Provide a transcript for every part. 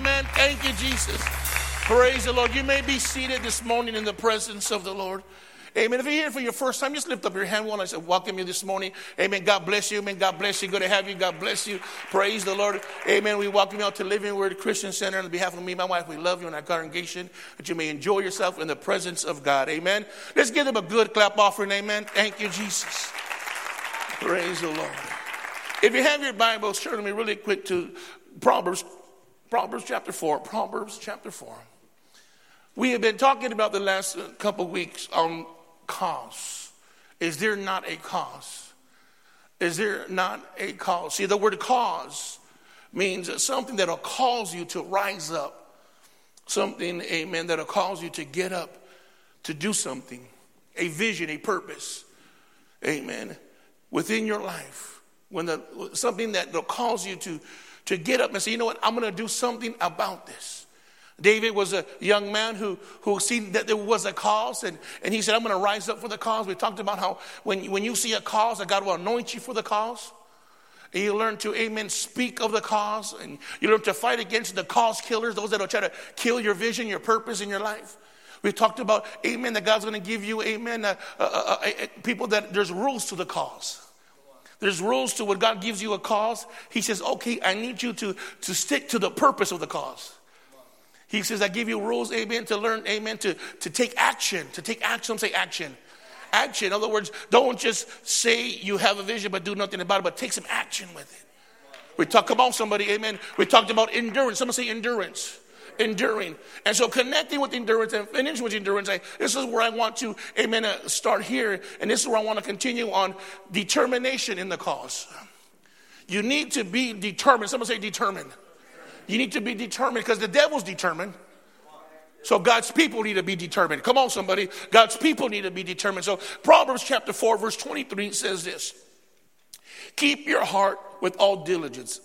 Amen. Thank you, Jesus. Praise the Lord. You may be seated this morning in the presence of the Lord. Amen. If you're here for your first time, just lift up your hand. One, I said, welcome you this morning. Amen. God bless you. Amen. God bless you. Good to have you. God bless you. Praise the Lord. Amen. We welcome you out to Living Word Christian Center. On behalf of me and my wife, we love you in our congregation that you may enjoy yourself in the presence of God. Amen. Let's give them a good clap offering. Amen. Thank you, Jesus. Praise the Lord. If you have your Bibles, turn to me really quick to Proverbs, Proverbs chapter 4. Proverbs chapter 4. We have been talking about the last couple weeks on cause? Is there not a cause? Is there not a cause? See, the word cause means something that'll cause you to rise up, something, amen, that'll cause you to get up to do something, a vision, a purpose, amen, within your life. When the, something that cause you to, to get up and say, you know what, I'm going to do something about this. David was a young man who, who seen that there was a cause, and, and he said, I'm going to rise up for the cause. We talked about how when, when you see a cause, that God will anoint you for the cause. And you learn to, amen, speak of the cause, and you learn to fight against the cause killers, those that will try to kill your vision, your purpose in your life. We talked about, amen, that God's going to give you, amen, uh, uh, uh, people that there's rules to the cause. There's rules to when God gives you a cause. He says, okay, I need you to, to stick to the purpose of the cause. He says, I give you rules, amen, to learn, amen, to, to take action, to take action. Say action. Action. In other words, don't just say you have a vision but do nothing about it, but take some action with it. We talk about somebody, amen. We talked about endurance. Someone say endurance. Enduring. And so connecting with endurance and finishing with endurance, I, this is where I want to, amen, uh, start here. And this is where I want to continue on determination in the cause. You need to be determined. Someone say determined. You need to be determined because the devil's determined. So God's people need to be determined. Come on, somebody. God's people need to be determined. So Proverbs chapter 4, verse 23 says this Keep your heart with all diligence,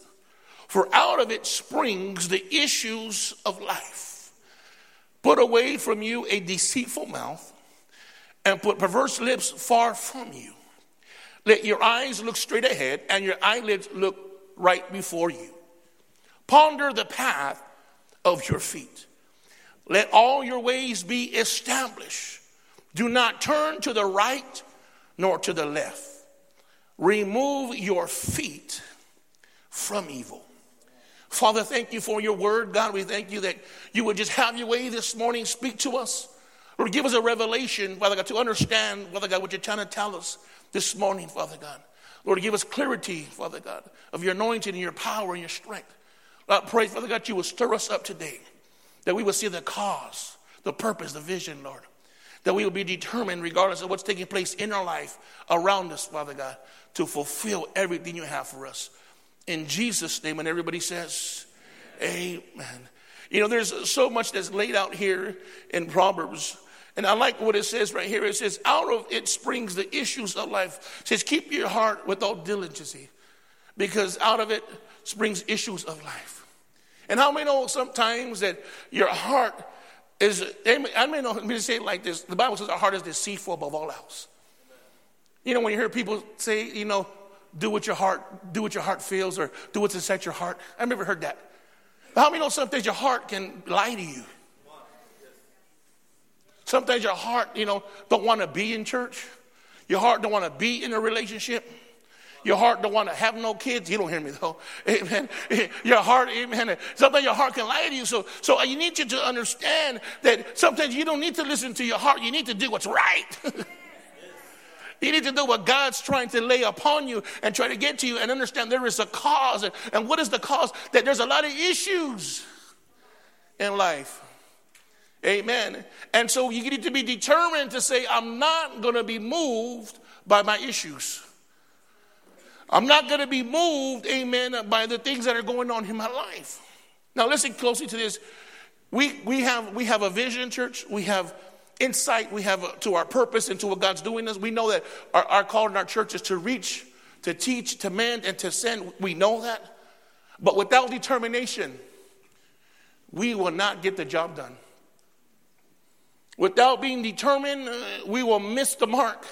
for out of it springs the issues of life. Put away from you a deceitful mouth, and put perverse lips far from you. Let your eyes look straight ahead, and your eyelids look right before you. Ponder the path of your feet. Let all your ways be established. Do not turn to the right nor to the left. Remove your feet from evil. Father, thank you for your word. God, we thank you that you would just have your way this morning. Speak to us. Lord, give us a revelation, Father God, to understand, Father God, what you're trying to tell us this morning, Father God. Lord, give us clarity, Father God, of your anointing and your power and your strength. I pray, Father God, you will stir us up today, that we will see the cause, the purpose, the vision, Lord. That we will be determined, regardless of what's taking place in our life around us, Father God, to fulfill everything you have for us. In Jesus' name, and everybody says, Amen. You know, there's so much that's laid out here in Proverbs. And I like what it says right here. It says, out of it springs the issues of life. It says, keep your heart with all diligence, because out of it springs issues of life. And how many know sometimes that your heart is, I may know, let me say it like this the Bible says our heart is deceitful above all else. You know, when you hear people say, you know, do what your heart, do what your heart feels or do what's inside your heart. I've never heard that. But how many know sometimes your heart can lie to you? Sometimes your heart, you know, don't want to be in church. Your heart don't want to be in a relationship. Your heart don't want to have no kids. You don't hear me though. Amen. Your heart, amen. Sometimes your heart can lie to you. So, so you need you to understand that sometimes you don't need to listen to your heart. You need to do what's right. You need to do what God's trying to lay upon you and try to get to you and understand there is a cause. And what is the cause? That there's a lot of issues in life. Amen. And so you need to be determined to say, I'm not going to be moved by my issues. I'm not going to be moved, amen, by the things that are going on in my life. Now, listen closely to this. We, we, have, we have a vision, church. We have insight. We have to our purpose and to what God's doing us. We know that our, our call in our church is to reach, to teach, to mend, and to send. We know that. But without determination, we will not get the job done. Without being determined, uh, we will miss the mark.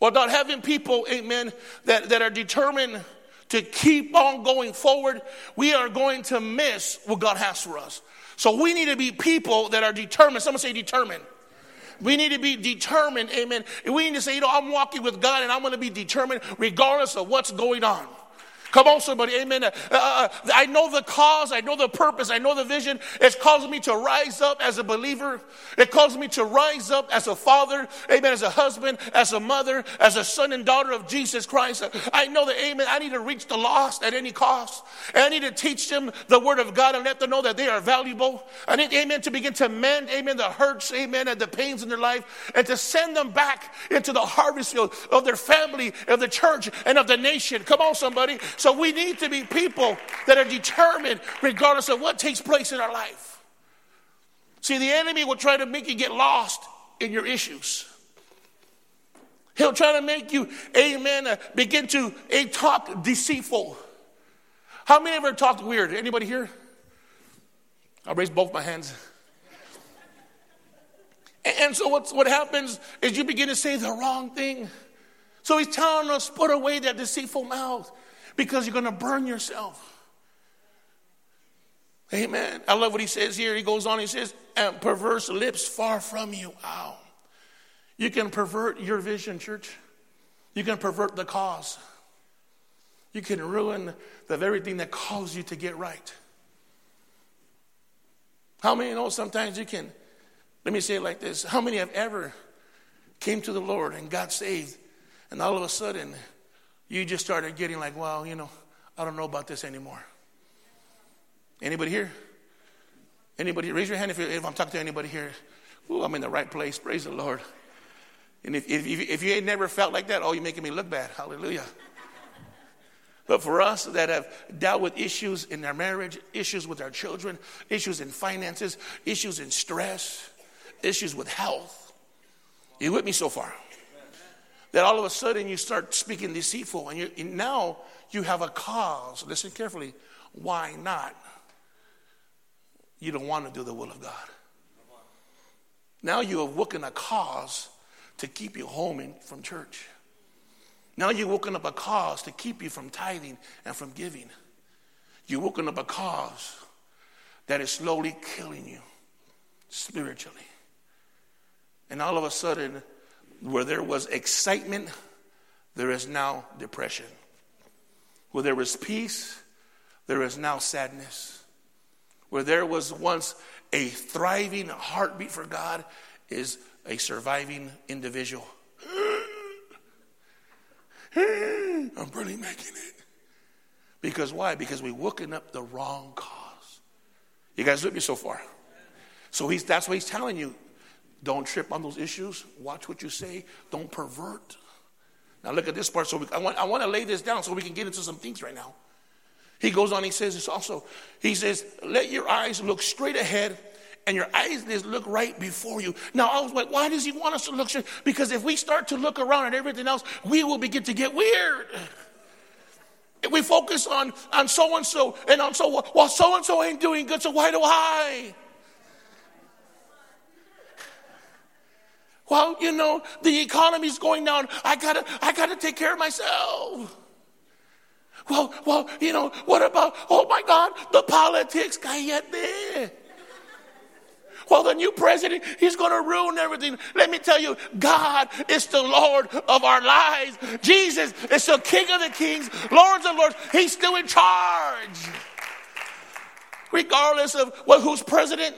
Without having people, amen, that, that are determined to keep on going forward, we are going to miss what God has for us. So we need to be people that are determined. Someone say determined. We need to be determined, amen. We need to say, you know, I'm walking with God and I'm going to be determined regardless of what's going on. Come on, somebody. Amen. Uh, uh, I know the cause. I know the purpose. I know the vision. It's causing me to rise up as a believer. It causes me to rise up as a father. Amen. As a husband, as a mother, as a son and daughter of Jesus Christ. I know that, amen, I need to reach the lost at any cost. And I need to teach them the word of God and let them know that they are valuable. I need, amen, to begin to mend, amen, the hurts, amen, and the pains in their life and to send them back into the harvest field of their family, of the church, and of the nation. Come on, somebody. So we need to be people that are determined regardless of what takes place in our life. See, the enemy will try to make you get lost in your issues. He'll try to make you, amen, uh, begin to talk deceitful. How many ever talked weird? Anybody here? I'll raise both my hands. And so what's, what happens is you begin to say the wrong thing. So he's telling us, put away that deceitful mouth because you're going to burn yourself. Amen. I love what he says here. He goes on, he says, and perverse lips far from you. Wow. You can pervert your vision, church. You can pervert the cause. You can ruin the very thing that calls you to get right. How many know sometimes you can, let me say it like this. How many have ever came to the Lord and got saved and all of a sudden you just started getting like, well, you know, I don't know about this anymore. Anybody here? Anybody? Raise your hand if, if I'm talking to anybody here. Ooh, I'm in the right place. Praise the Lord. And if, if, if you ain't never felt like that, oh, you're making me look bad. Hallelujah. But for us that have dealt with issues in our marriage, issues with our children, issues in finances, issues in stress, issues with health, you with me so far? That all of a sudden you start speaking deceitful and, you, and now you have a cause. Listen carefully. Why not? You don't want to do the will of God. Now you have woken a cause to keep you home from church. Now you've woken up a cause to keep you from tithing and from giving. You've woken up a cause that is slowly killing you spiritually. And all of a sudden, where there was excitement, there is now depression. Where there was peace, there is now sadness. Where there was once a thriving heartbeat for God, is a surviving individual. I'm really making it. Because why? Because we're woken up the wrong cause. You guys with me so far? So he's, that's what he's telling you. Don't trip on those issues. Watch what you say. Don't pervert. Now look at this part. So we, I, want, I want to lay this down so we can get into some things right now. He goes on, he says this also. He says, let your eyes look straight ahead and your eyes look right before you. Now I was like, why does he want us to look straight? Because if we start to look around at everything else, we will begin to get weird. If we focus on on so and so and on so well, so and so ain't doing good, so why do I? Well, you know, the economy's going down. I gotta, I gotta take care of myself. Well, well, you know, what about, oh my God, the politics, guy yet there. Well, the new president, he's going to ruin everything. Let me tell you, God is the Lord of our lives. Jesus is the King of the kings, Lords of lords. He's still in charge. Regardless of well, who's president,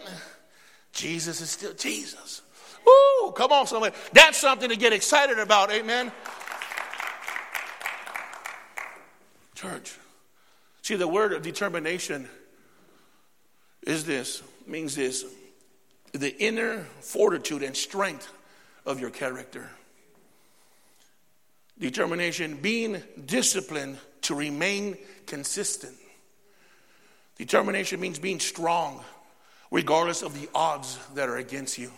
Jesus is still Jesus. Woo! Come on, somebody. That's something to get excited about. Amen. Church. See, the word of determination is this, means this the inner fortitude and strength of your character. Determination, being disciplined to remain consistent. Determination means being strong regardless of the odds that are against you.